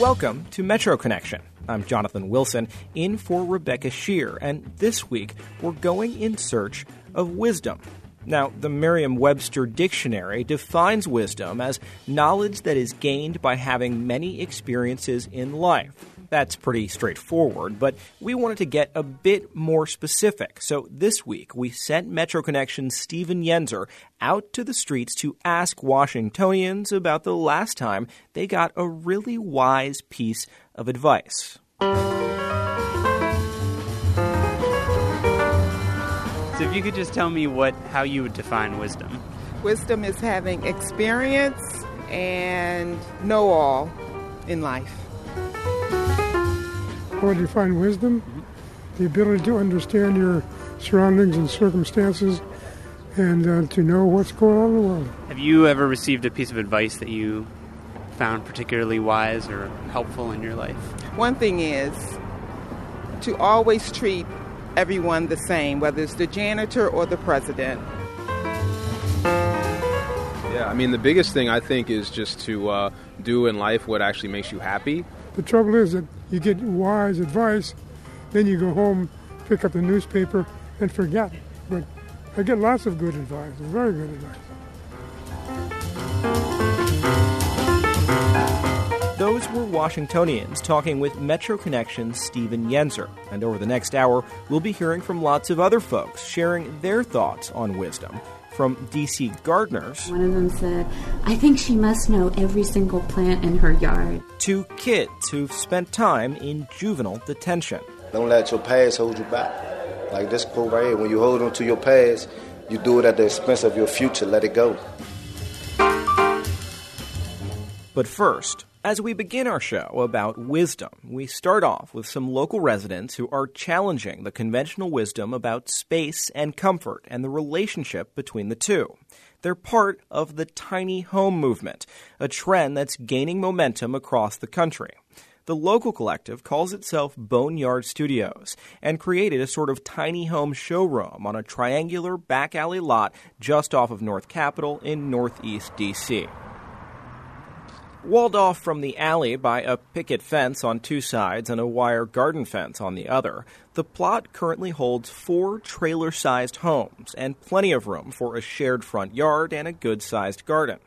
Welcome to Metro Connection. I'm Jonathan Wilson, in for Rebecca Sheir, and this week we're going in search of wisdom. Now, the Merriam Webster Dictionary defines wisdom as knowledge that is gained by having many experiences in life. That's pretty straightforward, but we wanted to get a bit more specific. So this week, we sent Metro Connection's Steven Yenzer out to the streets to ask Washingtonians about the last time they got a really wise piece of advice. So, if you could just tell me what how you would define wisdom. Wisdom is having experience and know all in life. How would you find wisdom? The ability to understand your surroundings and circumstances and uh, to know what's going on in the world. Have you ever received a piece of advice that you found particularly wise or helpful in your life? One thing is to always treat everyone the same, whether it's the janitor or the president. Yeah, I mean, the biggest thing I think is just to uh, do in life what actually makes you happy. The trouble is that you get wise advice, then you go home, pick up the newspaper, and forget. But I get lots of good advice, very good advice. Those were Washingtonians talking with Metro Connection's Stephen Yenser. And over the next hour, we'll be hearing from lots of other folks sharing their thoughts on wisdom from DC gardeners. One of them said, I think she must know every single plant in her yard. To kids who've spent time in juvenile detention. Don't let your past hold you back. Like this quote right here when you hold on to your past, you do it at the expense of your future. Let it go. But first, as we begin our show about wisdom, we start off with some local residents who are challenging the conventional wisdom about space and comfort and the relationship between the two. They're part of the tiny home movement, a trend that's gaining momentum across the country. The local collective calls itself Boneyard Studios and created a sort of tiny home showroom on a triangular back alley lot just off of North Capitol in Northeast DC. Walled off from the alley by a picket fence on two sides and a wire garden fence on the other, the plot currently holds four trailer sized homes and plenty of room for a shared front yard and a good sized garden.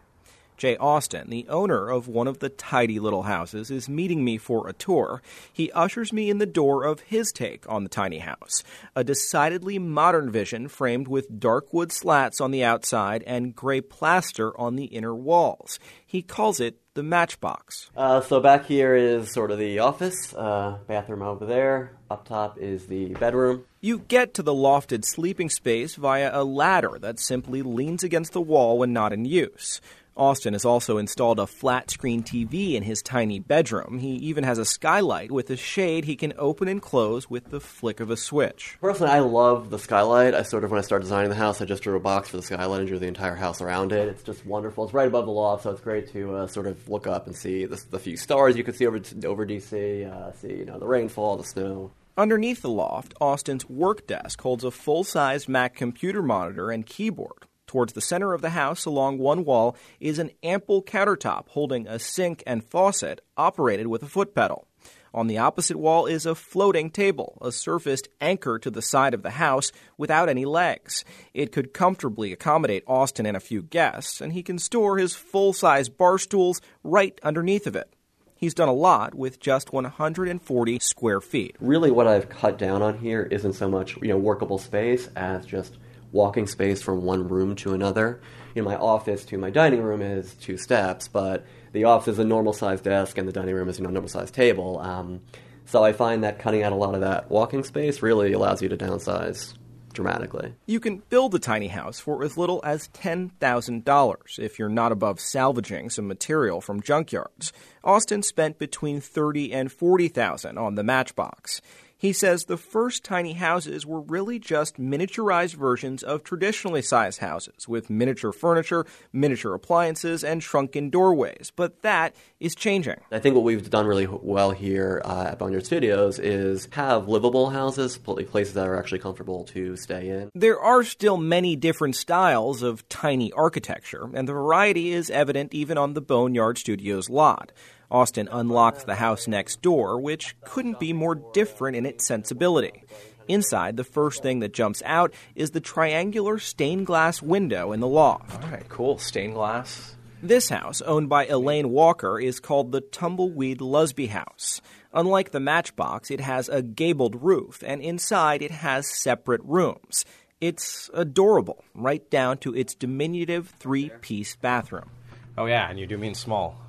Jay Austin, the owner of one of the tidy little houses, is meeting me for a tour. He ushers me in the door of his take on the tiny house a decidedly modern vision framed with dark wood slats on the outside and gray plaster on the inner walls. He calls it the matchbox. Uh, so back here is sort of the office, uh, bathroom over there. Up top is the bedroom. You get to the lofted sleeping space via a ladder that simply leans against the wall when not in use. Austin has also installed a flat screen TV in his tiny bedroom. He even has a skylight with a shade he can open and close with the flick of a switch. Personally, I love the skylight. I sort of, when I started designing the house, I just drew a box for the skylight and drew the entire house around it. It's just wonderful. It's right above the loft, so it's great to uh, sort of look up and see the, the, few stars you can see over over DC, uh, see you know the rainfall, the snow. Underneath the loft, Austin's work desk holds a full-sized Mac computer monitor and keyboard. Towards the center of the house, along one wall, is an ample countertop holding a sink and faucet operated with a foot pedal. On the opposite wall is a floating table, a surfaced anchor to the side of the house without any legs. It could comfortably accommodate Austin and a few guests, and he can store his full size bar stools right underneath of it. He's done a lot with just 140 square feet. Really, what I've cut down on here isn't so much you know workable space as just walking space from one room to another. You know, my office to my dining room is two steps, but the office is a normal sized desk and the dining room is you a normal sized table. Um, so I find that cutting out a lot of that walking space really allows you to downsize dramatically. You can build a tiny house for as little as $10,000 if you're not above salvaging some material from junkyards. Austin spent between 30 and 40,000 on the Matchbox. He says the first tiny houses were really just miniaturized versions of traditionally sized houses with miniature furniture, miniature appliances, and shrunken doorways. But that is changing. I think what we've done really well here uh, at Boneyard Studios is have livable houses, places that are actually comfortable to stay in. There are still many different styles of tiny architecture, and the variety is evident even on the Boneyard Studios lot. Austin unlocked the house next door, which couldn't be more different in its sensibility. Inside, the first thing that jumps out is the triangular stained glass window in the loft. All right, cool. Stained glass. This house, owned by Elaine Walker, is called the Tumbleweed Lusby House. Unlike the Matchbox, it has a gabled roof, and inside it has separate rooms. It's adorable, right down to its diminutive three piece bathroom. Oh, yeah, and you do mean small.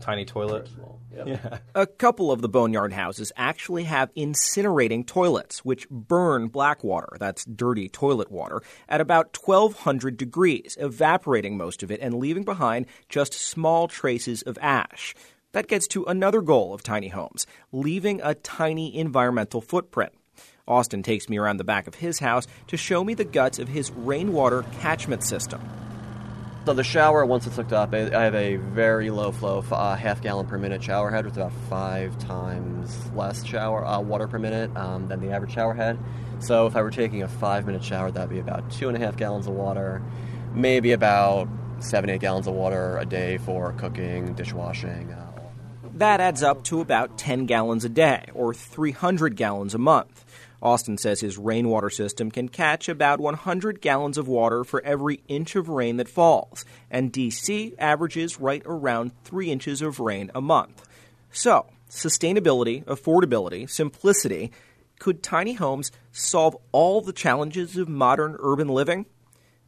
Tiny toilet. Yeah. A couple of the boneyard houses actually have incinerating toilets, which burn black water, that's dirty toilet water, at about 1200 degrees, evaporating most of it and leaving behind just small traces of ash. That gets to another goal of tiny homes leaving a tiny environmental footprint. Austin takes me around the back of his house to show me the guts of his rainwater catchment system. So the shower, once it's hooked up, I have a very low flow, uh, half gallon per minute shower head with about five times less shower uh, water per minute um, than the average shower head. So if I were taking a five minute shower, that'd be about two and a half gallons of water, maybe about seven, eight gallons of water a day for cooking, dishwashing. Uh, that adds up to about 10 gallons a day, or 300 gallons a month. Austin says his rainwater system can catch about 100 gallons of water for every inch of rain that falls, and DC averages right around 3 inches of rain a month. So, sustainability, affordability, simplicity could tiny homes solve all the challenges of modern urban living?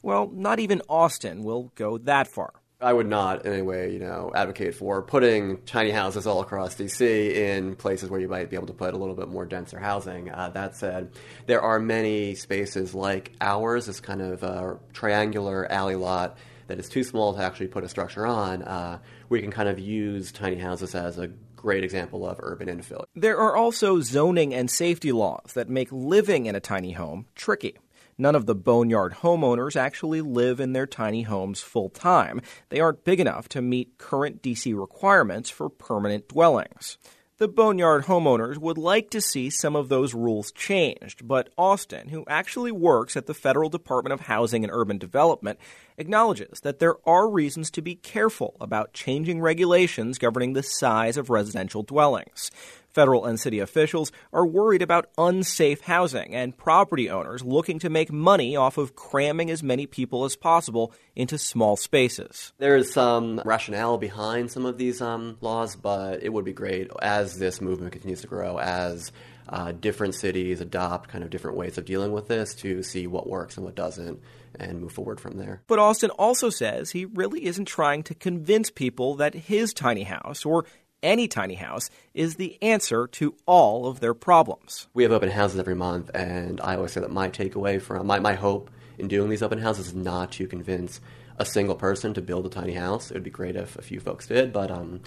Well, not even Austin will go that far. I would not in any way, you know, advocate for putting tiny houses all across DC in places where you might be able to put a little bit more denser housing. Uh, that said, there are many spaces like ours, this kind of uh, triangular alley lot that is too small to actually put a structure on, uh, you can kind of use tiny houses as a great example of urban infill. There are also zoning and safety laws that make living in a tiny home tricky. None of the boneyard homeowners actually live in their tiny homes full time. They aren't big enough to meet current DC requirements for permanent dwellings. The Boneyard homeowners would like to see some of those rules changed, but Austin, who actually works at the Federal Department of Housing and Urban Development, acknowledges that there are reasons to be careful about changing regulations governing the size of residential dwellings. Federal and city officials are worried about unsafe housing and property owners looking to make money off of cramming as many people as possible into small spaces. There is some rationale behind some of these um, laws, but it would be great as this movement continues to grow, as uh, different cities adopt kind of different ways of dealing with this to see what works and what doesn't and move forward from there. But Austin also says he really isn't trying to convince people that his tiny house or any tiny house is the answer to all of their problems. We have open houses every month, and I always say that my takeaway from my, my hope in doing these open houses is not to convince a single person to build a tiny house. It would be great if a few folks did, but um,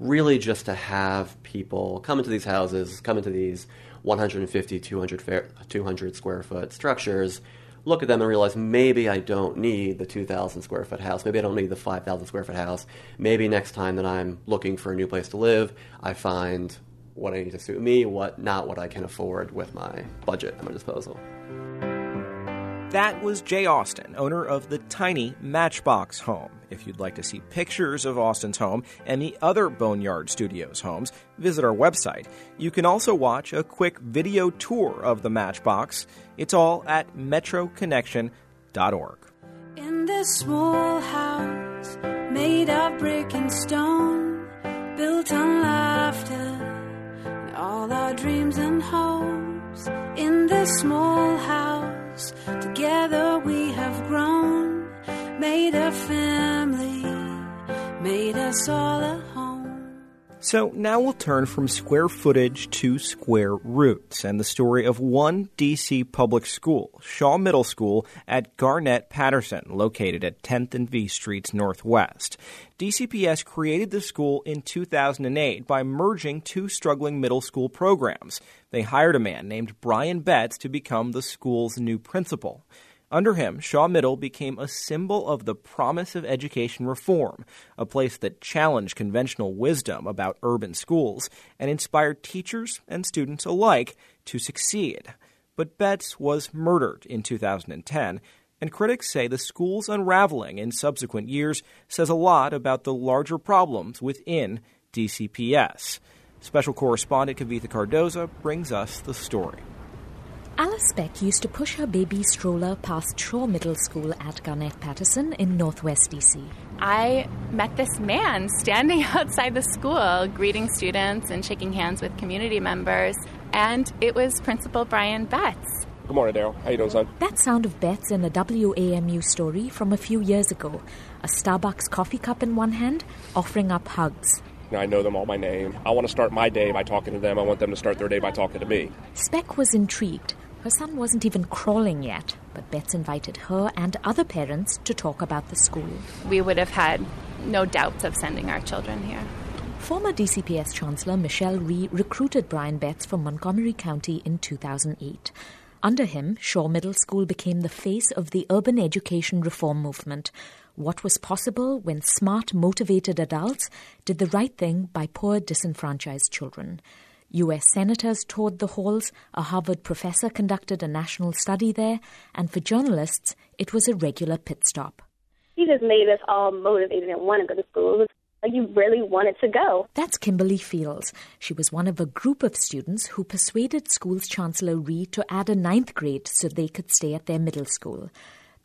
really just to have people come into these houses, come into these 150, 200, 200 square foot structures look at them and realize maybe I don't need the 2,000 square foot house. Maybe I don't need the 5,000 square foot house. Maybe next time that I'm looking for a new place to live, I find what I need to suit me, what not what I can afford with my budget at my disposal. That was Jay Austin, owner of the tiny Matchbox home. If you'd like to see pictures of Austin's home and the other Boneyard Studios homes, visit our website. You can also watch a quick video tour of the Matchbox. It's all at metroconnection.org. In this small house made of brick and stone, built on laughter and all our dreams and hopes. In this small house, together we have grown, made a family, made us all a home. so now we'll turn from square footage to square roots and the story of one DC public school, Shaw Middle School at Garnett Patterson, located at 10th and V Streets Northwest. DCPS created the school in 2008 by merging two struggling middle school programs. They hired a man named Brian Betts to become the school's new principal. Under him, Shaw Middle became a symbol of the promise of education reform, a place that challenged conventional wisdom about urban schools and inspired teachers and students alike to succeed. But Betts was murdered in 2010, and critics say the school's unraveling in subsequent years says a lot about the larger problems within DCPS. Special correspondent Kavitha Cardoza brings us the story. Alice Beck used to push her baby stroller past Shaw Middle School at Garnett Patterson in northwest DC. I met this man standing outside the school, greeting students and shaking hands with community members, and it was Principal Brian Betts. Good morning, Daryl. How you doing, son? That sound of Betts in a WAMU story from a few years ago. A Starbucks coffee cup in one hand, offering up hugs. Now, I know them all by name. I want to start my day by talking to them. I want them to start their day by talking to me. Speck was intrigued. Her son wasn't even crawling yet, but Betts invited her and other parents to talk about the school. We would have had no doubts of sending our children here. Former DCPS Chancellor Michelle Rhee recruited Brian Betts from Montgomery County in 2008. Under him, Shaw Middle School became the face of the urban education reform movement. What was possible when smart, motivated adults did the right thing by poor, disenfranchised children. US senators toured the halls, a Harvard professor conducted a national study there, and for journalists, it was a regular pit stop. He just made us all motivated and want to go to school. Like you really wanted to go. That's Kimberly Fields. She was one of a group of students who persuaded school's Chancellor Rhee to add a ninth grade so they could stay at their middle school.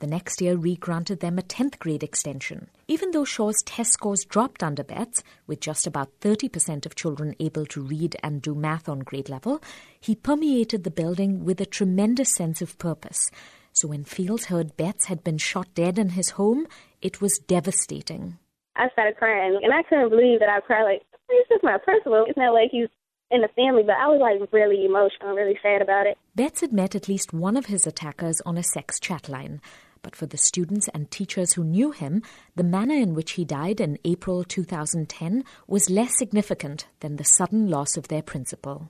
The next year, Rhee granted them a 10th grade extension. Even though Shaw's test scores dropped under Betts, with just about 30% of children able to read and do math on grade level, he permeated the building with a tremendous sense of purpose. So when Fields heard Betts had been shot dead in his home, it was devastating. I started crying, and I couldn't believe that I cried. Like, this is my principal. It's not like he's in the family, but I was like really emotional, really sad about it. Betts had met at least one of his attackers on a sex chat line. But for the students and teachers who knew him, the manner in which he died in April 2010 was less significant than the sudden loss of their principal.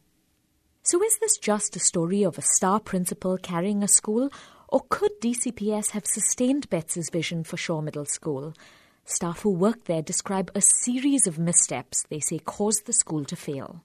So, is this just a story of a star principal carrying a school, or could DCPS have sustained Betts's vision for Shaw Middle School? Staff who worked there describe a series of missteps they say caused the school to fail.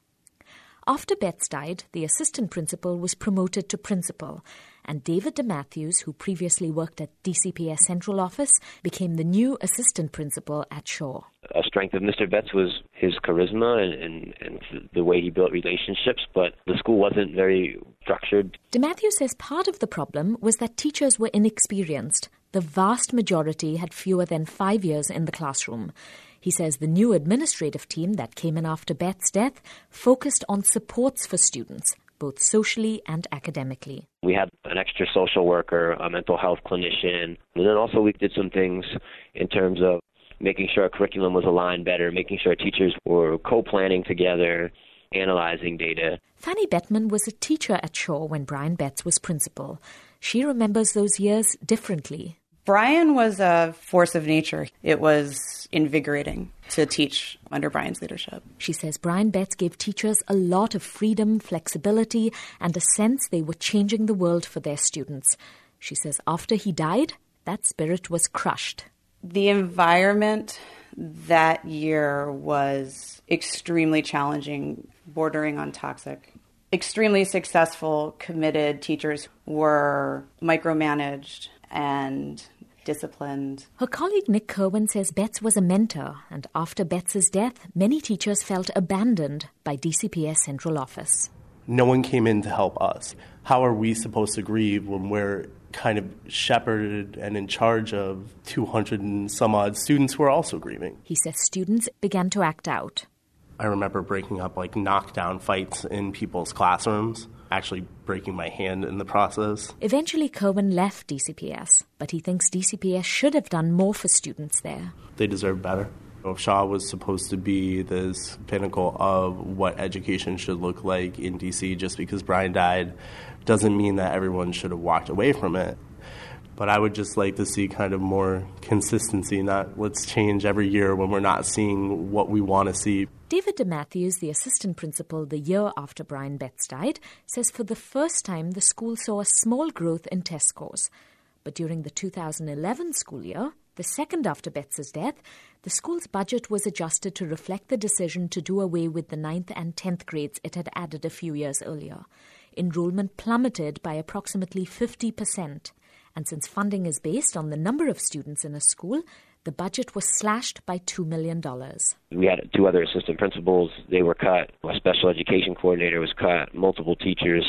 After Betts died, the assistant principal was promoted to principal, and David DeMatthews, who previously worked at DCPS Central Office, became the new assistant principal at Shaw. A strength of Mr. Betts was his charisma and, and, and the way he built relationships, but the school wasn't very structured. DeMatthews says part of the problem was that teachers were inexperienced. The vast majority had fewer than five years in the classroom. He says the new administrative team that came in after Betts' death focused on supports for students, both socially and academically. We had an extra social worker, a mental health clinician, and then also we did some things in terms of making sure our curriculum was aligned better, making sure our teachers were co planning together, analyzing data. Fanny Bettman was a teacher at Shaw when Brian Betts was principal. She remembers those years differently. Brian was a force of nature. It was invigorating to teach under Brian's leadership. She says Brian Betts gave teachers a lot of freedom, flexibility, and a sense they were changing the world for their students. She says after he died, that spirit was crushed. The environment that year was extremely challenging, bordering on toxic. Extremely successful, committed teachers were micromanaged and disciplined. Her colleague Nick Kerwin says Betts was a mentor, and after Betts's death, many teachers felt abandoned by DCPS Central Office. No one came in to help us. How are we supposed to grieve when we're kind of shepherded and in charge of 200 and some odd students who are also grieving? He says students began to act out. I remember breaking up like knockdown fights in people's classrooms actually breaking my hand in the process. Eventually, Cohen left DCPS, but he thinks DCPS should have done more for students there. They deserve better. If Shaw was supposed to be this pinnacle of what education should look like in DC, just because Brian died doesn't mean that everyone should have walked away from it. But I would just like to see kind of more consistency, not let's change every year when we're not seeing what we want to see. David DeMatthews, the assistant principal the year after Brian Betts died, says for the first time the school saw a small growth in test scores. But during the 2011 school year, the second after Betts's death, the school's budget was adjusted to reflect the decision to do away with the 9th and 10th grades it had added a few years earlier. Enrollment plummeted by approximately 50%. And since funding is based on the number of students in a school, the budget was slashed by $2 million. We had two other assistant principals, they were cut. A special education coordinator was cut, multiple teachers,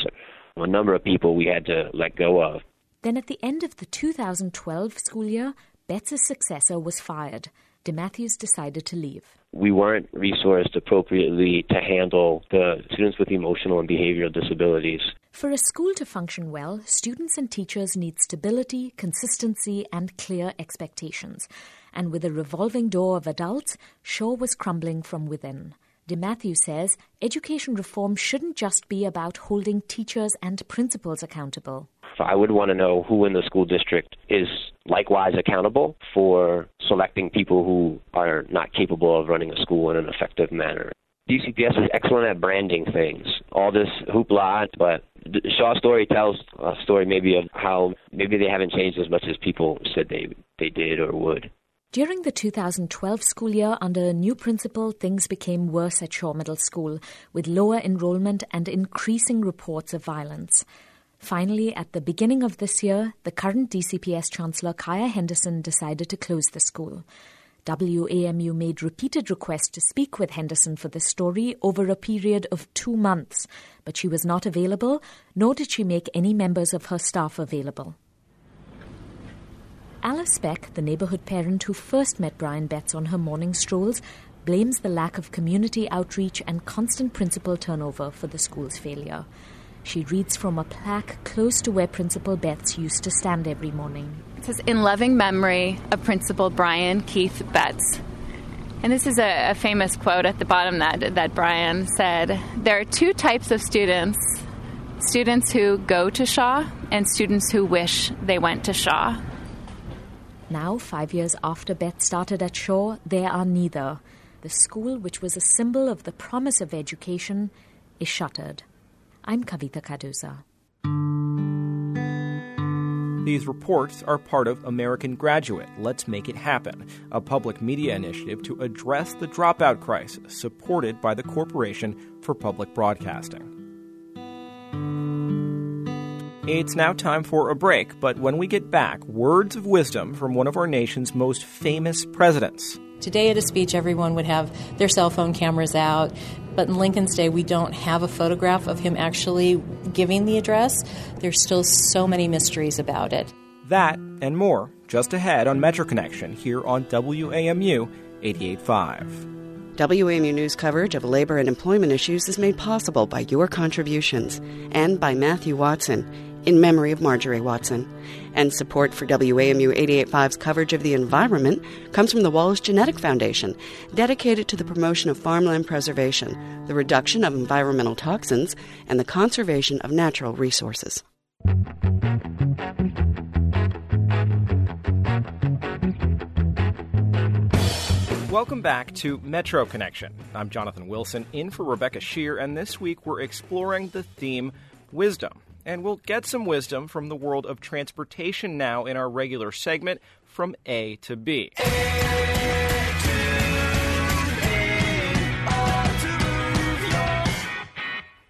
a number of people we had to let go of. Then at the end of the 2012 school year, Betts' successor was fired. DeMatthews decided to leave. We weren't resourced appropriately to handle the students with emotional and behavioral disabilities. For a school to function well, students and teachers need stability, consistency, and clear expectations. And with a revolving door of adults, Shaw was crumbling from within. DeMatthew says education reform shouldn't just be about holding teachers and principals accountable. I would want to know who in the school district is likewise accountable for selecting people who are not capable of running a school in an effective manner. DCPS is excellent at branding things. All this hoopla, but Shaw's story tells a story maybe of how maybe they haven't changed as much as people said they they did or would. During the 2012 school year, under a new principal, things became worse at Shaw Middle School, with lower enrollment and increasing reports of violence. Finally, at the beginning of this year, the current DCPS Chancellor Kaya Henderson decided to close the school. WAMU made repeated requests to speak with Henderson for this story over a period of two months, but she was not available, nor did she make any members of her staff available. Alice Beck, the neighborhood parent who first met Brian Betts on her morning strolls, blames the lack of community outreach and constant principal turnover for the school's failure. She reads from a plaque close to where Principal Betts used to stand every morning. It says, In loving memory of Principal Brian Keith Betts. And this is a, a famous quote at the bottom that, that Brian said There are two types of students students who go to Shaw and students who wish they went to Shaw. Now, five years after Betts started at Shaw, there are neither. The school, which was a symbol of the promise of education, is shuttered. I'm Kavitha Cardoza. These reports are part of American Graduate Let's Make It Happen, a public media initiative to address the dropout crisis supported by the Corporation for Public Broadcasting. It's now time for a break, but when we get back, words of wisdom from one of our nation's most famous presidents. Today at a speech, everyone would have their cell phone cameras out, but in Lincoln's day, we don't have a photograph of him actually giving the address. There's still so many mysteries about it. That and more just ahead on Metro Connection here on WAMU 88.5. WAMU News coverage of labor and employment issues is made possible by your contributions and by Matthew Watson in memory of Marjorie Watson. And support for WAMU 885's coverage of the environment comes from the Wallace Genetic Foundation, dedicated to the promotion of farmland preservation, the reduction of environmental toxins, and the conservation of natural resources. Welcome back to Metro Connection. I'm Jonathan Wilson, in for Rebecca Sheir, and this week we're exploring the theme wisdom. And we'll get some wisdom from the world of transportation now in our regular segment from A to B.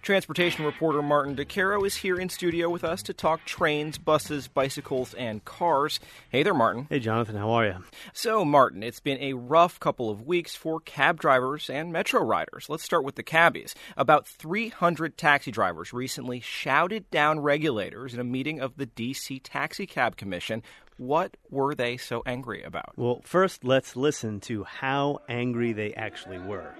Transportation reporter Martin Di Caro is here in studio with us to talk trains, buses, bicycles, and cars. Hey there, Martin. Hey, Jonathan. How are you? So, Martin, it's been a rough couple of weeks for cab drivers and metro riders. Let's start with the cabbies. About 300 taxi drivers recently shouted down regulators in a meeting of the D.C. Taxi Cab Commission. What were they so angry about? Well, first, let's listen to how angry they actually were.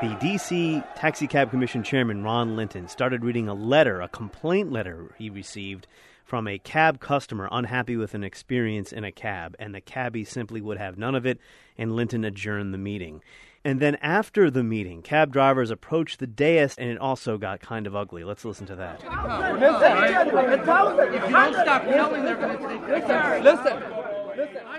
The DC Taxi Cab Commission Chairman Ron Linton started reading a letter, a complaint letter he received from a cab customer unhappy with an experience in a cab, and the cabbie simply would have none of it, and Linton adjourned the meeting. And then after the meeting, cab drivers approached the dais, and it also got kind of ugly. Let's listen to that. If you don't stop yelling, they're going to take Listen.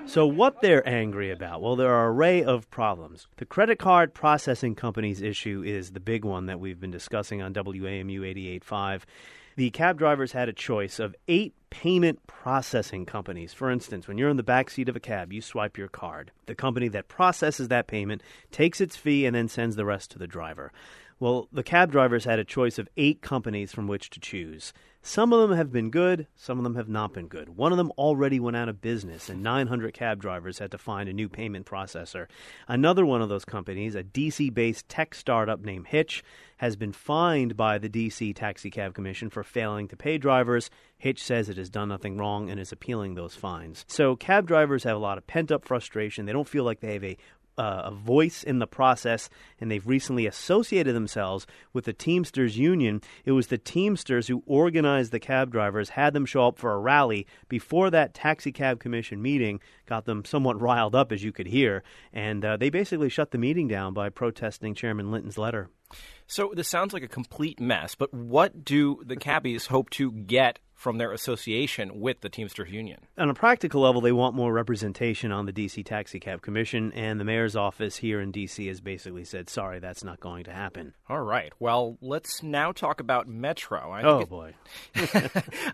So, what they're angry about? Well, there are an array of problems. The credit card processing companies issue is the big one that we've been discussing on WAMU 88.5. The cab drivers had a choice of eight payment processing companies. For instance, when you're in the back seat of a cab, you swipe your card. The company that processes that payment takes its fee and then sends the rest to the driver. Well, the cab drivers had a choice of eight companies from which to choose. Some of them have been good, some of them have not been good. One of them already went out of business, and 900 cab drivers had to find a new payment processor. Another one of those companies, a DC based tech startup named Hitch, has been fined by the DC Taxi Cab Commission for failing to pay drivers. Hitch says it has done nothing wrong and is appealing those fines. So, cab drivers have a lot of pent up frustration. They don't feel like they have a uh, a voice in the process, and they've recently associated themselves with the Teamsters Union. It was the Teamsters who organized the cab drivers, had them show up for a rally before that taxi cab commission meeting, got them somewhat riled up, as you could hear, and uh, they basically shut the meeting down by protesting Chairman Linton's letter. So this sounds like a complete mess, but what do the cabbies hope to get from their association with the Teamsters Union? On a practical level, they want more representation on the DC Taxi Cab Commission, and the mayor's office here in DC has basically said, sorry, that's not going to happen. All right. Well, let's now talk about Metro. I oh, it, boy.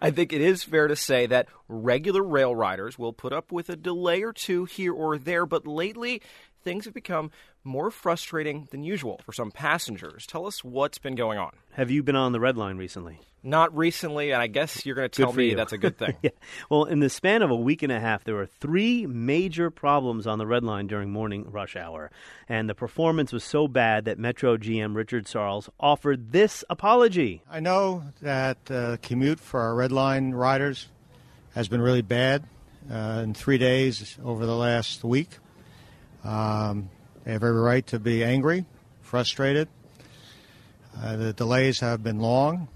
I think it is fair to say that regular rail riders will put up with a delay or two here or there, but lately things have become more frustrating than usual for some passengers. Tell us what's been going on. Have you been on the Red Line recently? Not recently, and I guess you're going to tell me you. that's a good thing. yeah. Well, in the span of a week and a half, there were three major problems on the Red Line during morning rush hour. And the performance was so bad that Metro GM Richard Sarles offered this apology. I know that uh, commute for our Red Line riders has been really bad uh, in three days over the last week. Um, they have every right to be angry, frustrated. Uh, the delays have been long.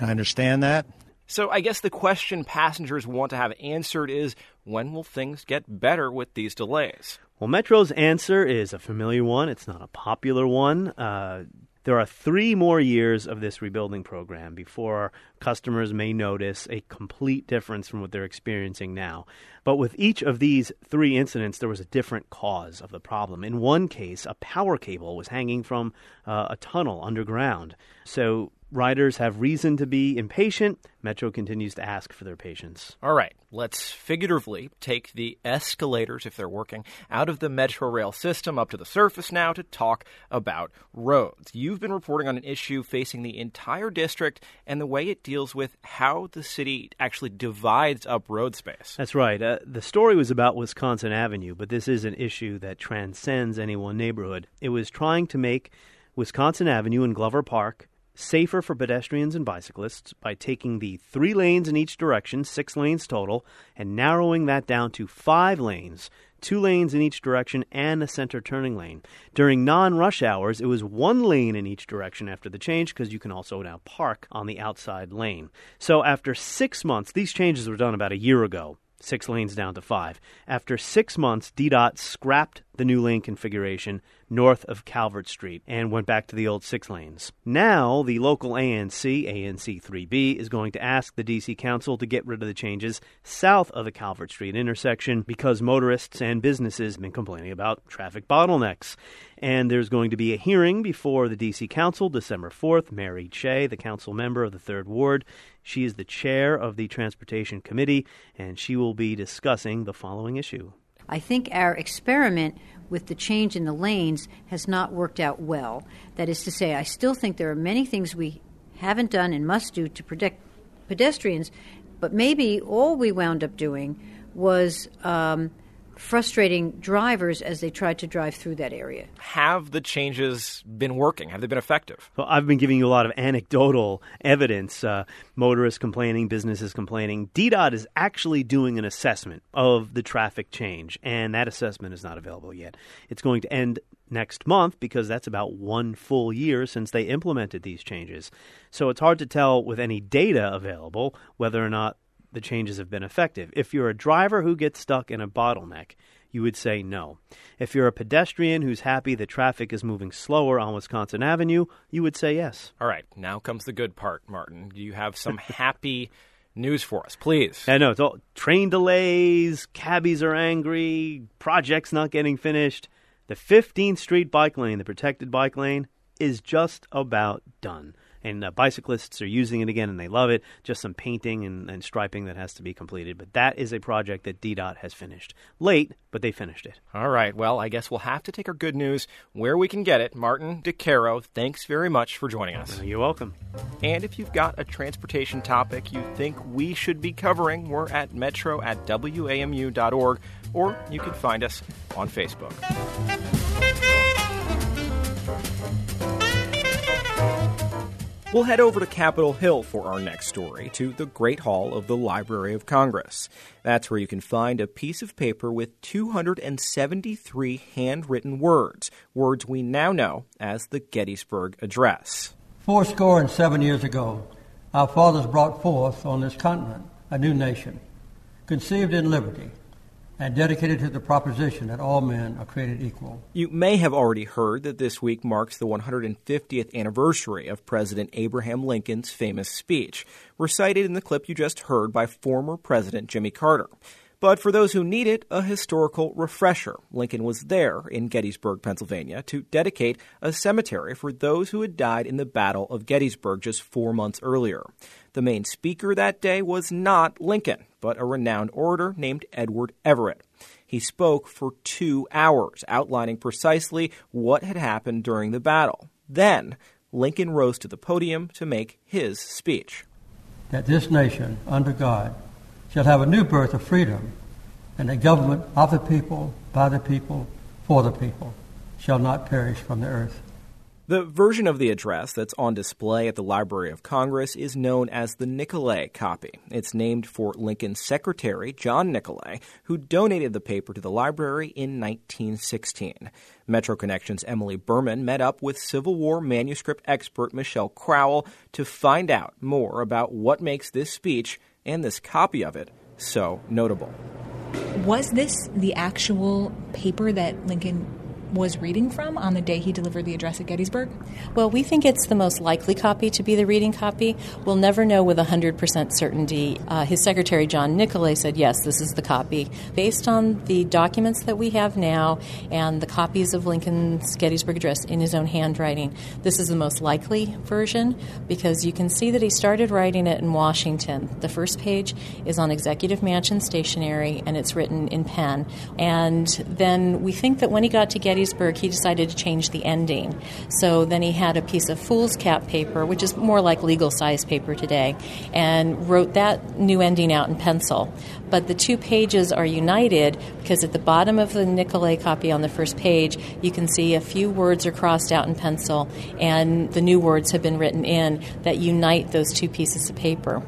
I understand that. So I guess the question passengers want to have answered is when will things get better with these delays? Well, Metro's answer is a familiar one. It's not a popular one. Uh, there are three more years of this rebuilding program before customers may notice a complete difference from what they're experiencing now. But with each of these three incidents, there was a different cause of the problem. In one case, a power cable was hanging from uh, a tunnel underground. So Riders have reason to be impatient. Metro continues to ask for their patience. All right, let's figuratively take the escalators, if they're working, out of the Metro rail system up to the surface now to talk about roads. You've been reporting on an issue facing the entire district and the way it deals with how the city actually divides up road space. That's right. Uh, the story was about Wisconsin Avenue, but this is an issue that transcends any one neighborhood. It was trying to make Wisconsin Avenue and Glover Park safer for pedestrians and bicyclists by taking the three lanes in each direction, six lanes total, and narrowing that down to five lanes, two lanes in each direction, and a center turning lane. During non rush hours, it was one lane in each direction after the change because you can also now park on the outside lane. So after six months, these changes were done about a year ago six lanes down to five. After six months, DDOT scrapped the new lane configuration north of Calvert Street and went back to the old six lanes. Now, the local ANC, ANC 3B, is going to ask the DC Council to get rid of the changes south of the Calvert Street intersection because motorists and businesses have been complaining about traffic bottlenecks. And there's going to be a hearing before the DC Council December 4th. Mary Cheh, the council member of the 3rd Ward, she is the chair of the Transportation Committee, and she will be discussing the following issue. I think our experiment with the change in the lanes has not worked out well. That is to say, I still think there are many things we haven't done and must do to protect pedestrians, but maybe all we wound up doing was um, frustrating drivers as they tried to drive through that area. Have the changes been working? Have they been effective? Well, I've been giving you a lot of anecdotal evidence. Uh, motorists complaining, businesses complaining. DDOT is actually doing an assessment of the traffic change, and that assessment is not available yet. It's going to end next month because that's about one full year since they implemented these changes. So it's hard to tell with any data available whether or not the changes have been effective. If you're a driver who gets stuck in a bottleneck, you would say no. If you're a pedestrian who's happy the traffic is moving slower on Wisconsin Avenue, you would say yes. All right, now comes the good part, Martin. Do you have some happy news for us, please? I know it's all train delays, cabbies are angry, projects not getting finished. The 15th Street bike lane, the protected bike lane, is just about done. And uh, bicyclists are using it again and they love it. Just some painting and, and striping that has to be completed. But that is a project that DDOT has finished. Late, but they finished it. All right. Well, I guess we'll have to take our good news where we can get it. Martin Di Caro, thanks very much for joining us. You're welcome. And if you've got a transportation topic you think we should be covering, we're at metro at wamu.org, or you can find us on Facebook. We'll head over to Capitol Hill for our next story, to the Great Hall of the Library of Congress. That's where you can find a piece of paper with 273 handwritten words, words we now know as the Gettysburg Address. Four score and seven years ago, our fathers brought forth on this continent a new nation, conceived in liberty and dedicated to the proposition that all men are created equal. You may have already heard that this week marks the 150th anniversary of President Abraham Lincoln's famous speech, recited in the clip you just heard by former President Jimmy Carter. But for those who need it, a historical refresher. Lincoln was there in Gettysburg, Pennsylvania, to dedicate a cemetery for those who had died in the Battle of Gettysburg just four months earlier. The main speaker that day was not Lincoln, but a renowned orator named Edward Everett. He spoke for two hours, outlining precisely what had happened during the battle. Then, Lincoln rose to the podium to make his speech. That this nation, under God, shall have a new birth of freedom, and a government of the people, by the people, for the people, shall not perish from the earth. The version of the address that's on display at the Library of Congress is known as the Nicolay copy. It's named for Lincoln's secretary, John Nicolay, who donated the paper to the library in 1916. Metro Connections' Emily Berman met up with Civil War manuscript expert Michelle Krowl to find out more about what makes this speech and this copy of it so notable. Was this the actual paper that Lincoln was reading from on the day he delivered the address at Gettysburg? Well, we think it's the most likely copy to be the reading copy. We'll never know with 100% certainty. Uh, his secretary, John Nicolay, said, yes, this is the copy. Based on the documents that we have now and the copies of Lincoln's Gettysburg Address in his own handwriting, this is the most likely version because you can see that he started writing it in Washington. The first page is on Executive Mansion stationery and it's written in pen. And then we think that when he got to Gettysburg, Gettysburg, he decided to change the ending. So then he had a piece of foolscap paper, which is more like legal size paper today, and wrote that new ending out in pencil. But the two pages are united because at the bottom of the Nicolay copy on the first page, you can see a few words are crossed out in pencil, and the new words have been written in that unite those two pieces of paper.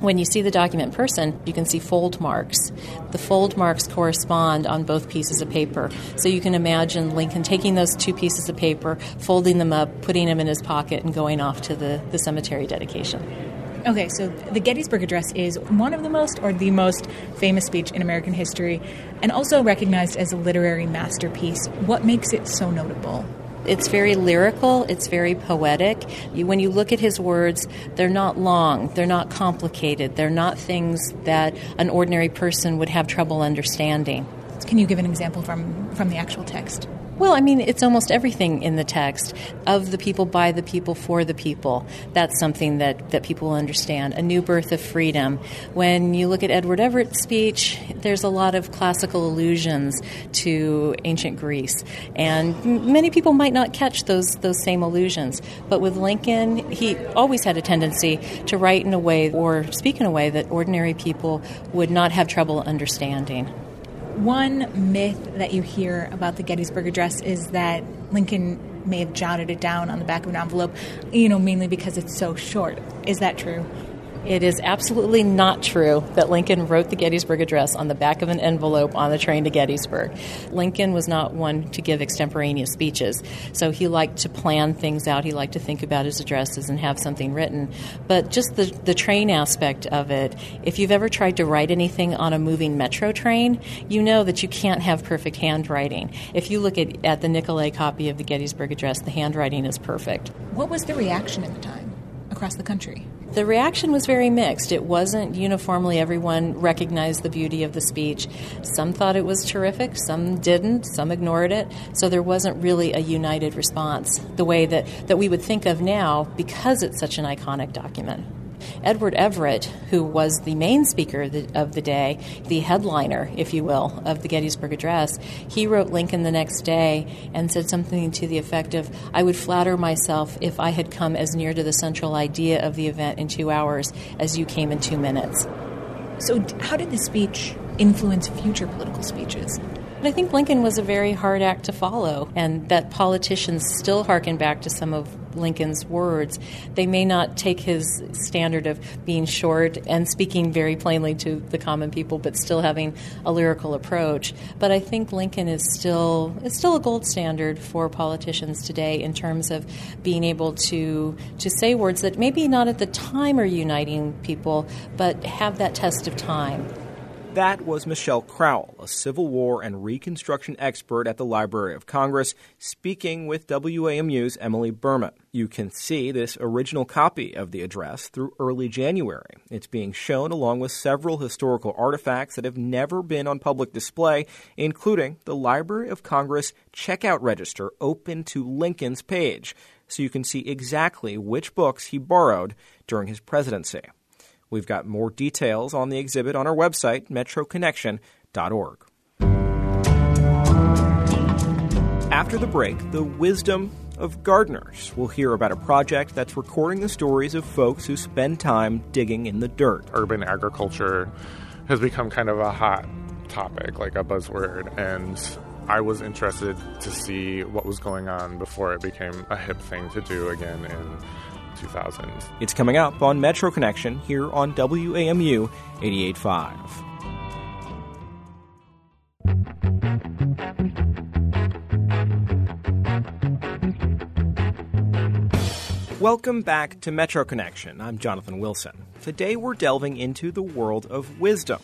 When you see the document person, you can see fold marks. The fold marks correspond on both pieces of paper. So you can imagine Lincoln taking those two pieces of paper, folding them up, putting them in his pocket, and going off to the, the cemetery dedication. Okay, so the Gettysburg Address is one of the most or the most famous speech in American history and also recognized as a literary masterpiece. What makes it so notable? It's very lyrical, it's very poetic. When you look at his words, they're not long, they're not complicated, they're not things that an ordinary person would have trouble understanding. Can you give an example from, from the actual text? Well, I mean, it's almost everything in the text of the people, by the people, for the people. That's something that, that people will understand. A new birth of freedom. When you look at Edward Everett's speech, there's a lot of classical allusions to ancient Greece. And many people might not catch those, those same allusions. But with Lincoln, he always had a tendency to write in a way or speak in a way that ordinary people would not have trouble understanding. One myth that you hear about the Gettysburg Address is that Lincoln may have jotted it down on the back of an envelope, you know, mainly because it's so short. Is that true? It is absolutely not true that Lincoln wrote the Gettysburg Address on the back of an envelope on the train to Gettysburg. Lincoln was not one to give extemporaneous speeches, so he liked to plan things out. He liked to think about his addresses and have something written. But just the, the train aspect of it, if you've ever tried to write anything on a moving metro train, you know that you can't have perfect handwriting. If you look at, at the Nicolay copy of the Gettysburg Address, the handwriting is perfect. What was the reaction at the time across the country? The reaction was very mixed. It wasn't uniformly everyone recognized the beauty of the speech. Some thought it was terrific, some didn't, some ignored it. So there wasn't really a united response the way that, that we would think of now because it's such an iconic document. Edward Everett, who was the main speaker of the, of the, day, the headliner, if you will, of the Gettysburg Address, he wrote Lincoln the next day and said something to the effect of I would flatter myself if I had come as near to the central idea of the event in two hours as you came in two minutes. So, how did the speech influence future political speeches? I think Lincoln was a very hard act to follow, and that politicians still harken back to some of Lincoln's words. They may not take his standard of being short and speaking very plainly to the common people, but still having a lyrical approach. But I think Lincoln is still is still a gold standard for politicians today in terms of being able to to say words that maybe not at the time are uniting people, but have that test of time. That was Michelle Krowl, a Civil War and Reconstruction expert at the Library of Congress, speaking with WAMU's Emily Berman. You can see this original copy of the address through early January. It's being shown along with several historical artifacts that have never been on public display, including the Library of Congress checkout register open to Lincoln's page, so you can see exactly which books he borrowed during his presidency. We've got more details on the exhibit on our website, metroconnection.org. After the break, the wisdom of gardeners. We'll hear about a project that's recording the stories of folks who spend time digging in the dirt. Urban agriculture has become kind of a hot topic, like a buzzword, and I was interested to see what was going on before it became a hip thing to do again in 2000. It's coming up on Metro Connection here on WAMU 885. Welcome back to Metro Connection. I'm Jonathan Wilson. Today we're delving into the world of wisdom.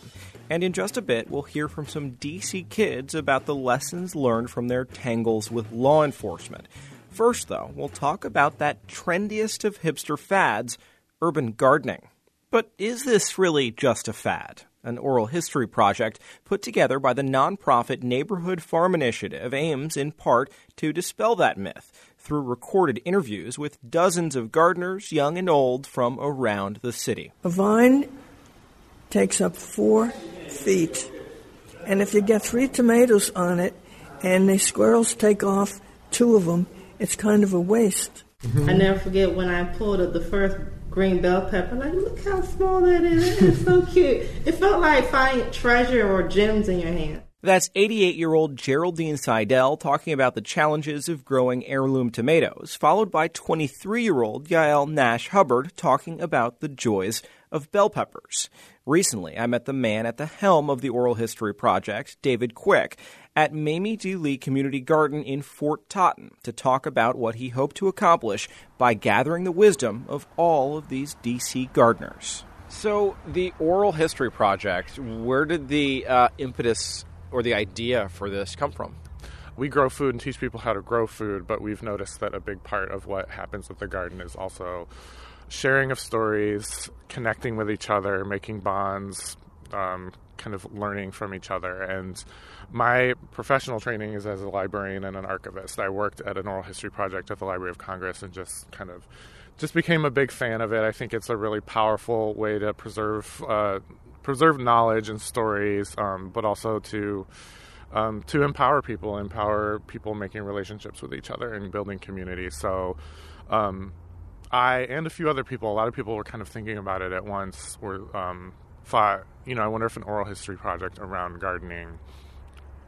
And in just a bit, we'll hear from some DC kids about the lessons learned from their tangles with law enforcement. First, though, we'll talk about that trendiest of hipster fads, urban gardening. But is this really just a fad? An oral history project put together by the nonprofit Neighborhood Farm Initiative aims in part to dispel that myth through recorded interviews with dozens of gardeners, young and old, from around the city. A vine takes up four feet, and if you get three tomatoes on it and the squirrels take off two of them, it's kind of a waste. Mm-hmm. I never forget when I pulled up the first green bell pepper. Like, look how small that is. It's so cute. It felt like finding treasure or gems in your hand. That's 88 year old Geraldine Seidel talking about the challenges of growing heirloom tomatoes, followed by 23 year old Yael Nash Hubbard talking about the joys of bell peppers. Recently, I met the man at the helm of the Oral History Project, David Quick, at Mamie D. Lee Community Garden in Fort Totten to talk about what he hoped to accomplish by gathering the wisdom of all of these DC gardeners. So, the Oral History Project, where did the uh, impetus or the idea for this come from? We grow food and teach people how to grow food, but we've noticed that a big part of what happens with the garden is also sharing of stories, connecting with each other, making bonds, um, kind of learning from each other. And my professional training is as a librarian and an archivist. I worked at an oral history project at the Library of Congress and just kind of just became a big fan of it. I think it's a really powerful way to preserve uh, preserve knowledge and stories, um, but also to um, to empower people, empower people making relationships with each other and building community. So. Um, I and a few other people, a lot of people were kind of thinking about it at once. Were um, thought, you know, I wonder if an oral history project around gardening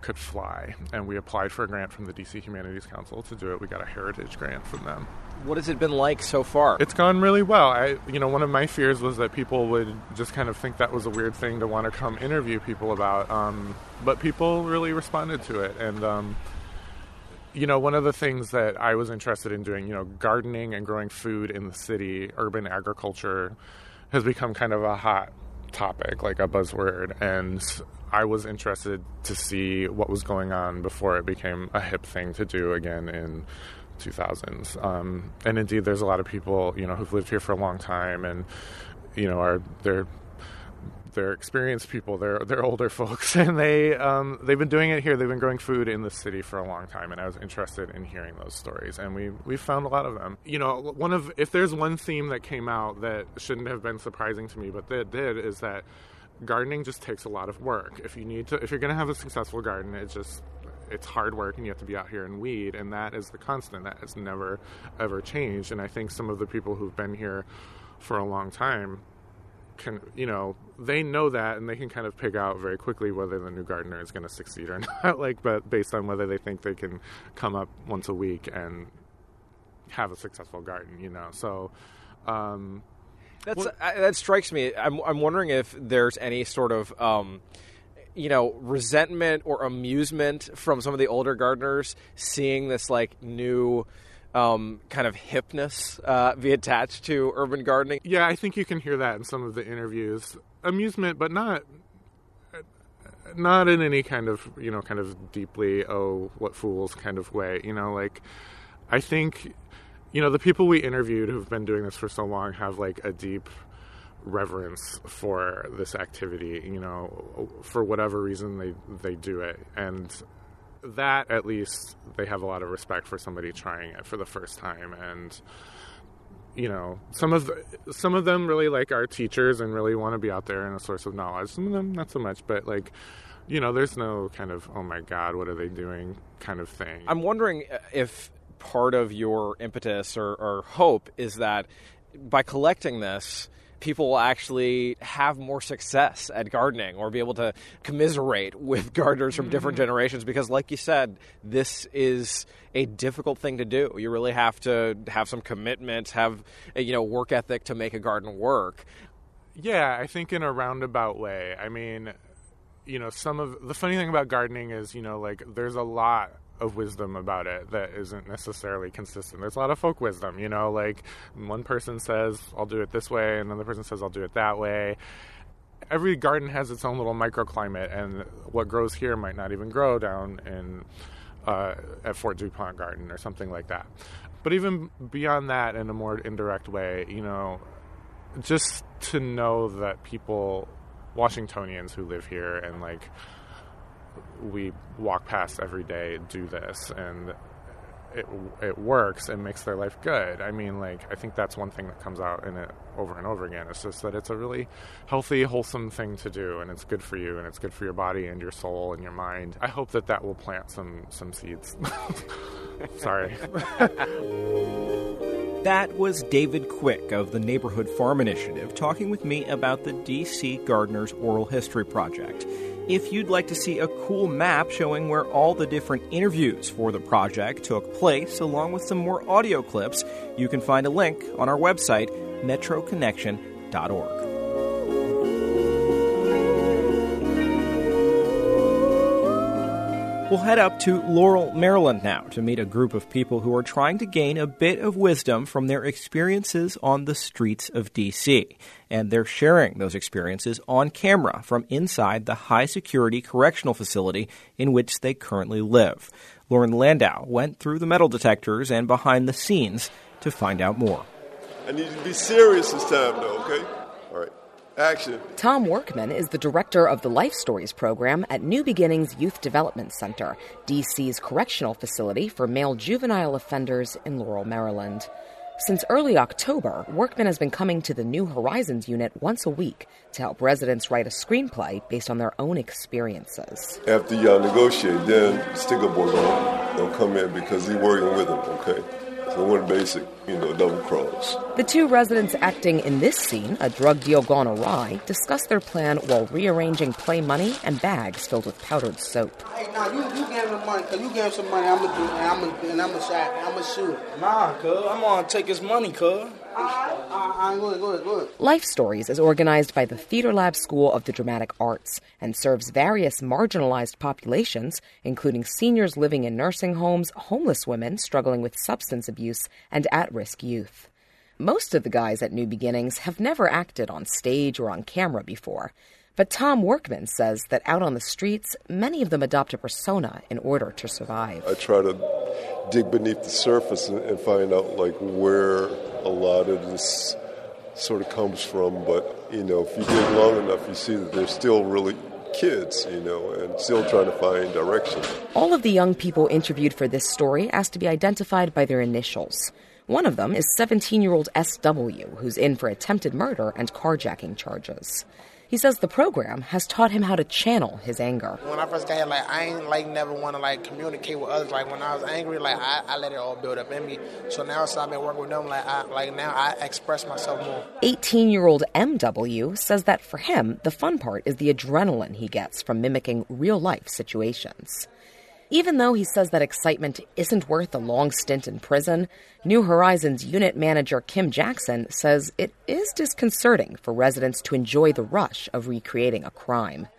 could fly. And we applied for a grant from the DC Humanities Council to do it. We got a heritage grant from them. What has it been like so far? It's gone really well. I, you know, one of my fears was that people would just kind of think that was a weird thing to want to come interview people about. Um, but people really responded to it, and um, you know, one of the things that I was interested in doing, you know, gardening and growing food in the city, urban agriculture, has become kind of a hot topic, like a buzzword. And I was interested to see what was going on before it became a hip thing to do again in 2000s. Um, and indeed, there's a lot of people you know who've lived here for a long time, and you know are they're they're experienced people. They're they're older folks, and they um, they've been doing it here. They've been growing food in the city for a long time, and I was interested in hearing those stories. And we we found a lot of them. You know, one of if there's one theme that came out that shouldn't have been surprising to me, but that did, is that gardening just takes a lot of work. If you need to, if you're going to have a successful garden, it's just it's hard work and you have to be out here and weed and that is the constant. That has never ever changed. And i think some of the people who've been here for a long time can you know they know that and they can kind of pick out very quickly whether the new gardener is going to succeed or not like but based on whether they think they can come up once a week and have a successful garden you know? So um, That's uh, that strikes me. I'm I'm wondering if there's any sort of um, you know resentment or amusement from some of the older gardeners seeing this like new um, kind of hipness uh, be attached to urban gardening. Yeah, I think you can hear that in some of the interviews. Amusement, but not not in any kind of you know kind of deeply oh what fools kind of way. You know, like I think you know the people we interviewed who've been doing this for so long have like a deep reverence for this activity. You know, for whatever reason they they do it. And that at least they have a lot of respect for somebody trying it for the first time. And you know some of some of them really like our teachers and really want to be out there and a source of knowledge. Some of them not so much but like you know there's no kind of oh my god what are they doing? kind of thing. I'm wondering uh, if part of your impetus or, or hope is that by collecting this people will actually have more success at gardening or be able to commiserate with gardeners from different mm. generations. Because like you said this is a difficult thing to do. You really have to have some commitment have a, you know work ethic to make a garden work. Yeah i think in a roundabout way. I mean you know some of the funny thing about gardening is you know like there's a lot of wisdom about it that isn't necessarily consistent. There's a lot of folk wisdom, you know, like one person says, I'll do it this way, and another person says, I'll do it that way. Every garden has its own little microclimate, and what grows here might not even grow down in uh, at Fort DuPont Garden or something like that. But even beyond that, in a more indirect way, you know, just to know that people, Washingtonians who live here and like we walk past every day do this and it it works and makes their life good. I mean, like I think that's one thing that comes out in it over and over again. It's just that it's a really healthy, wholesome thing to do, and it's good for you, and it's good for your body and your soul and your mind. I hope that that will plant some some seeds. Sorry. That was David Quick of the Neighborhood Farm Initiative talking with me about the DC Gardeners Oral History Project. If you'd like to see a cool map showing where all the different interviews for the project took place, along with some more audio clips, you can find a link on our website, metroconnection.org. We'll head up to Laurel, Maryland now to meet a group of people who are trying to gain a bit of wisdom from their experiences on the streets of D.C. And they're sharing those experiences on camera from inside the high security correctional facility in which they currently live. Lauren Landau went through the metal detectors and behind the scenes to find out more. I need to be serious this time, though, okay? Action. Tom Workman is the director of the Life Stories program at New Beginnings Youth Development Center, DC's correctional facility for male juvenile offenders in Laurel, Maryland. Since early October, Workman has been coming to the New Horizons unit once a week to help residents write a screenplay based on their own experiences. After y'all negotiate, then Sticker Boy gonna, gonna come in because he working with him, okay? So one basic, you know, double cross. The two residents acting in this scene, a drug deal gone awry, discuss their plan while rearranging play money and bags filled with powdered soap. Hey, nah, you, you give him the money, cause you give him some money, I'm gonna do, and I'm gonna, and I'm gonna shot, I'm gonna shoot. Nah, cuz, I'm gonna take his money, cuz. Life Stories is organized by the Theater Lab School of the Dramatic Arts and serves various marginalized populations, including seniors living in nursing homes, homeless women struggling with substance abuse, and at risk youth. Most of the guys at New Beginnings have never acted on stage or on camera before, But Tom Workman says that out on the streets, many of them adopt a persona in order to survive. I try to dig beneath the surface and, find out like where a lot of this sort of comes from. But you know, if you dig long enough, you see that they're still really kids, you know, and still trying to find direction. All of the young people interviewed for this story asked to be identified by their initials. One of them is 17 year old SW, who's in for attempted murder and carjacking charges. He says the program has taught him how to channel his anger. When I first got here, like I ain't like never want to like communicate with others. Like when I was angry, like I, I let it all build up in me. So now since I've been working with them, like I like now I express myself more. 18 year old MW says that for him, the fun part is the adrenaline he gets from mimicking real life situations. Even though he says that excitement isn't worth a long stint in prison, New Horizons unit manager Kim Jackson says it is disconcerting for residents to enjoy the rush of recreating a crime.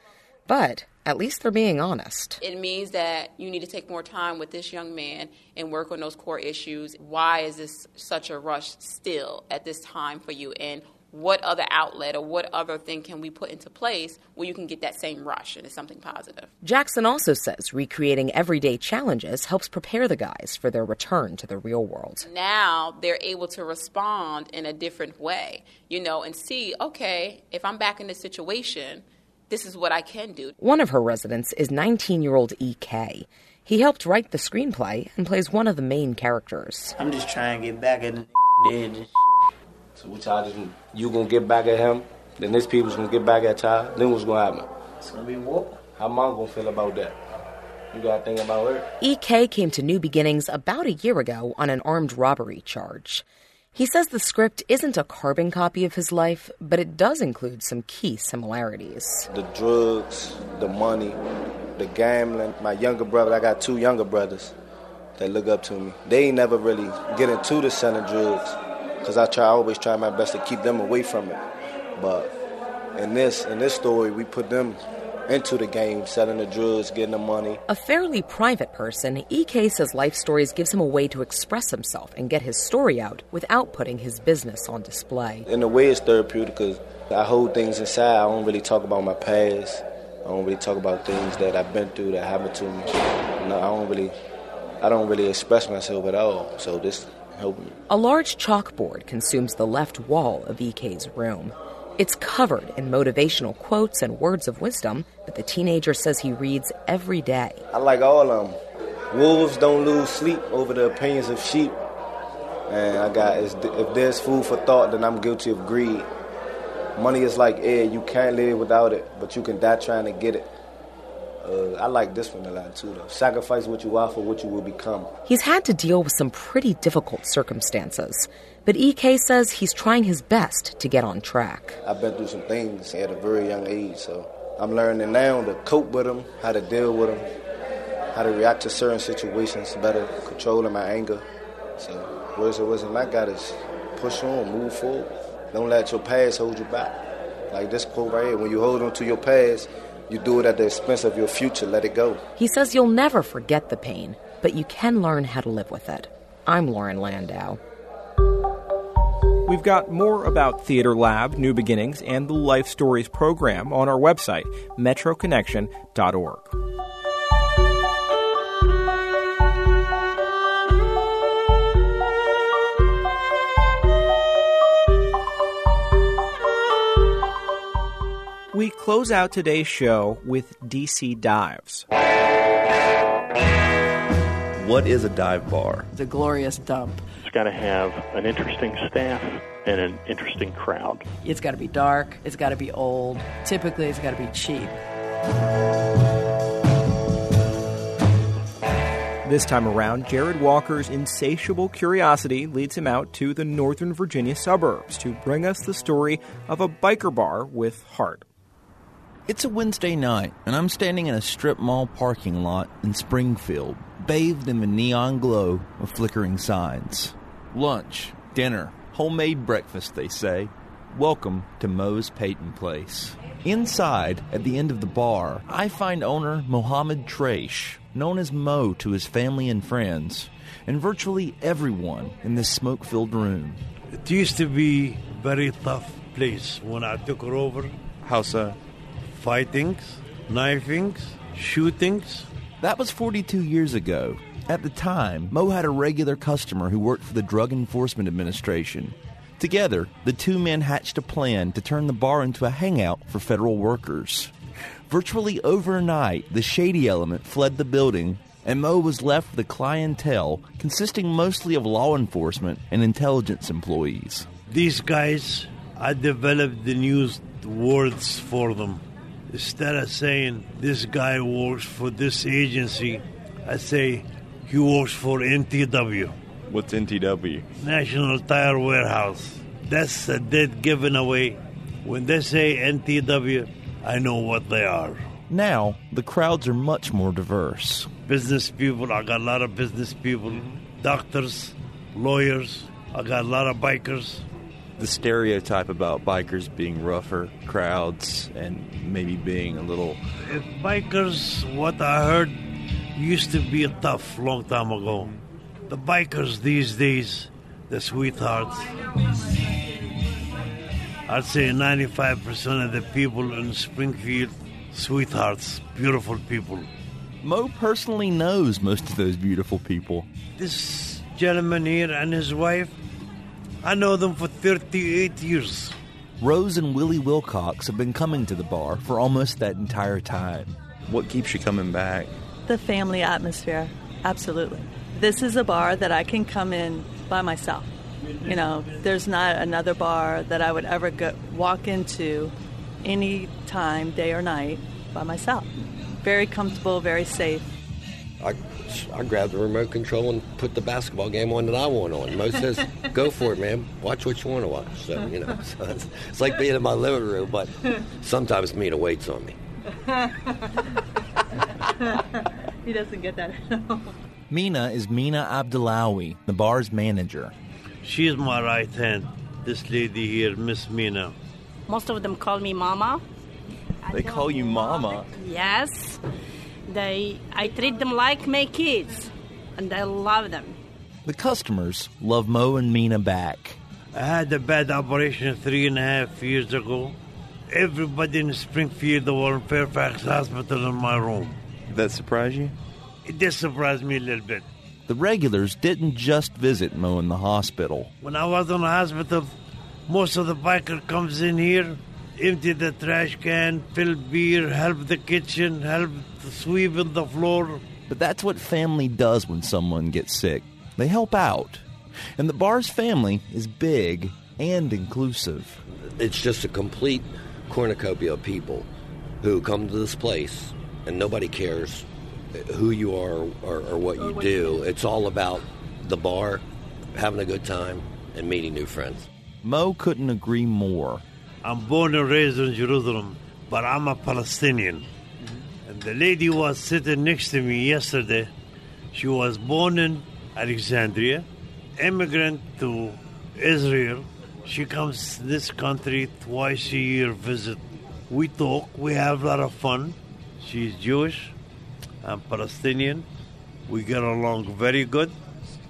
But at least they're being honest. It means that you need to take more time with this young man and work on those core issues. Why is this such a rush still at this time for you? And what other outlet or what other thing can we put into place where you can get that same rush and it's something positive? Jackson also says recreating everyday challenges helps prepare the guys for their return to the real world. Now they're able to respond in a different way, you know, and see, okay, if I'm back in this situation, this is what I can do. One of her residents is 19 year old EK. He helped write the screenplay and plays one of the main characters. I'm just trying to get back at the dead. So which y'all just you gonna get back at him, then this people's gonna get back at y'all. Then what's gonna happen? It's gonna be what? How mom gonna feel about that? You gotta think about her. EK came to New Beginnings about a year ago on an armed robbery charge. He says the script isn't a carbon copy of his life, but it does include some key similarities. The drugs, the money, the gambling. My younger brother, I got two younger brothers that look up to me. They ain't never really get into the selling drugs because I try I always try my best to keep them away from it. But in this in this story, we put them into the game, selling the drugs, getting the money. A fairly private person, EK says Life Stories gives him a way to express himself and get his story out without putting his business on display. In a way, it's therapeutic because I hold things inside. I don't really talk about my past. I don't really talk about things that I've been through that happened to me. No, I don't really, I don't really express myself at all. So this helped me. A large chalkboard consumes the left wall of EK's room. It's covered in motivational quotes and words of wisdom that the teenager says he reads every day. I like all of them. Wolves don't lose sleep over the opinions of sheep. And I got, if there's food for thought, then I'm guilty of greed. Money is like air, you can't live without it, but you can die trying to get it. Uh, I like this one a lot too, though. Sacrifice what you are for what you will become. He's had to deal with some pretty difficult circumstances, but EK says he's trying his best to get on track. I've been through some things at a very young age, so I'm learning now to cope with them, how to deal with them, how to react to certain situations, better controlling my anger. So, where's the wisdom I got is push on, move forward. Don't let your past hold you back. Like this quote right here when you hold on to your past, you do it at the expense of your future. Let it go. He says you'll never forget the pain, but you can learn how to live with it. I'm Lauren Landau. We've got more about Theater Lab, New Beginnings, and the Life Stories program on our website, metroconnection.org. close out today's show with DC Dives. What is a dive bar? The glorious dump. It's got to have an interesting staff and an interesting crowd. It's got to be dark. It's got to be old. Typically, it's got to be cheap. This time around, Jared Walker's insatiable curiosity leads him out to the Northern Virginia suburbs to bring us the story of a biker bar with heart. It's a Wednesday night, and I'm standing in a strip mall parking lot in Springfield, bathed in the neon glow of flickering signs. Lunch, dinner, homemade breakfast, they say. Welcome to Moe's Peyton Place. Inside, at the end of the bar, I find owner Mohammed Traish, known as Mo to his family and friends, and virtually everyone in this smoke filled room. It used to be a very tough place when I took her over. How so? Fightings, knifings, shootings. That was 42 years ago. At the time, Mo had a regular customer who worked for the Drug Enforcement Administration. Together, the two men hatched a plan to turn the bar into a hangout for federal workers. Virtually overnight, the shady element fled the building, and Mo was left with a clientele consisting mostly of law enforcement and intelligence employees. These guys, I developed the new words for them. Instead of saying this guy works for this agency, I say he works for NTW. What's NTW? National Tire Warehouse. That's a dead giveaway. When they say NTW, I know what they are. Now, the crowds are much more diverse. Business people, I got a lot of business people, doctors, lawyers, I got a lot of bikers. The stereotype about bikers being rougher crowds and maybe being a little. If bikers, what I heard, used to be tough long time ago. The bikers these days, the sweethearts. I'd say 95% of the people in Springfield, sweethearts, beautiful people. Mo personally knows most of those beautiful people. This gentleman here and his wife, I know them for 38 years. Rose and Willie Wilcox have been coming to the bar for almost that entire time. What keeps you coming back? The family atmosphere, absolutely. This is a bar that I can come in by myself. You know, there's not another bar that I would ever go, walk into any time, day or night, by myself. Very comfortable, very safe. I, I grab the remote control and put the basketball game on that I want on. Mo says, "Go for it, man. Watch what you want to watch." So you know, so it's, it's like being in my living room, but sometimes Mina waits on me. he doesn't get that at all. Mina is Mina Abdullawi, the bar's manager. She's my right hand. This lady here, Miss Mina. Most of them call me Mama. They call you Mama. Yes. They I treat them like my kids and I love them. The customers love Mo and Mina back. I had a bad operation three and a half years ago. Everybody in Springfield or in Fairfax Hospital in my room. Did that surprise you? It did surprise me a little bit. The regulars didn't just visit Mo in the hospital. When I was in the hospital, most of the biker comes in here, empty the trash can, fill beer, help the kitchen, help sweeping the floor. But that's what family does when someone gets sick. They help out. And the bar's family is big and inclusive. It's just a complete cornucopia of people who come to this place, and nobody cares who you are or, or what you do. It's all about the bar, having a good time, and meeting new friends. Mo couldn't agree more. I'm born and raised in Jerusalem, but I'm a Palestinian. The lady was sitting next to me yesterday. She was born in Alexandria, immigrant to Israel. She comes to this country twice a year visit. We talk, we have a lot of fun. She's Jewish, I'm Palestinian. We get along very good.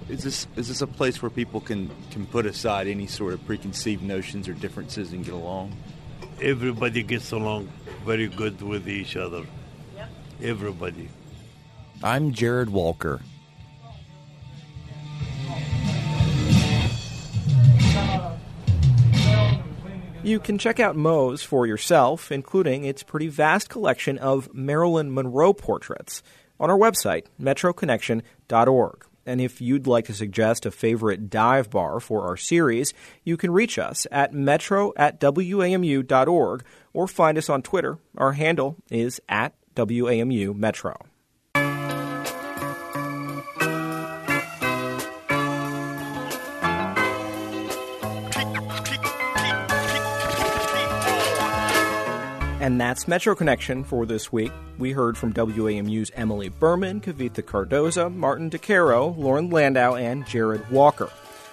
Is this is this a place where people can can put aside any sort of preconceived notions or differences and get along? Everybody gets along very good with each other. Everybody. I'm Jared Walker. You can check out Moe's for yourself, including its pretty vast collection of Marilyn Monroe portraits, on our website, metroconnection.org. And if you'd like to suggest a favorite dive bar for our series, you can reach us at metro at wamu.org or find us on Twitter. Our handle is at WAMU Metro. And that's Metro Connection for this week. We heard from WAMU's Emily Berman, Kavitha Cardoza, Martin Di Caro, Lauren Landau, and Jared Walker.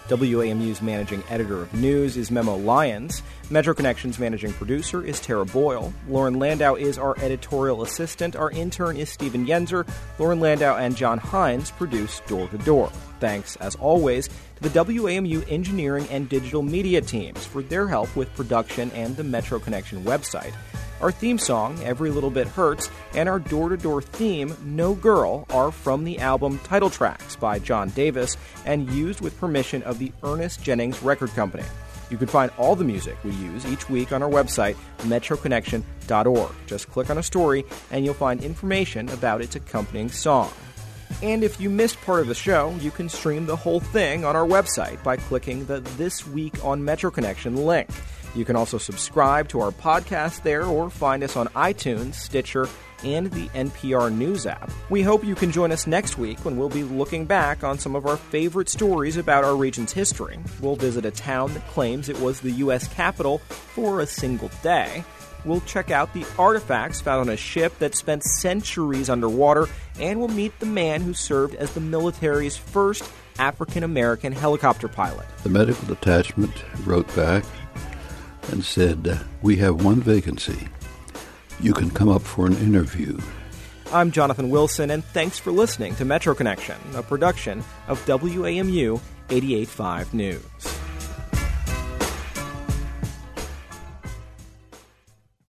WAMU's managing editor of news is Memo Lyons. Metro Connection's managing producer is Tara Boyle. Lauren Landau is our editorial assistant. Our intern is Stephen Yenzer. Lauren Landau and John Hines produce Door to Door. Thanks, as always, to the WAMU engineering and digital media teams for their help with production and the Metro Connection website. Our theme song, Every Little Bit Hurts, and our door to door theme, No Girl, are from the album Title Tracks by John Davis and used with permission of the Ernest Jennings Record Company. You can find all the music we use each week on our website, metroconnection.org. Just click on a story and you'll find information about its accompanying song. And if you missed part of the show, you can stream the whole thing on our website by clicking the This Week on Metro Connection link. You can also subscribe to our podcast there or find us on iTunes, Stitcher, and the NPR News app. We hope you can join us next week when we'll be looking back on some of our favorite stories about our region's history. We'll visit a town that claims it was the U.S. capital for a single day. We'll check out the artifacts found on a ship that spent centuries underwater, and we'll meet the man who served as the military's first African American helicopter pilot. The medical detachment wrote back and said, uh, We have one vacancy. You can come up for an interview. I'm Jonathan Wilson, and thanks for listening to Metro Connection, a production of WAMU 885 News.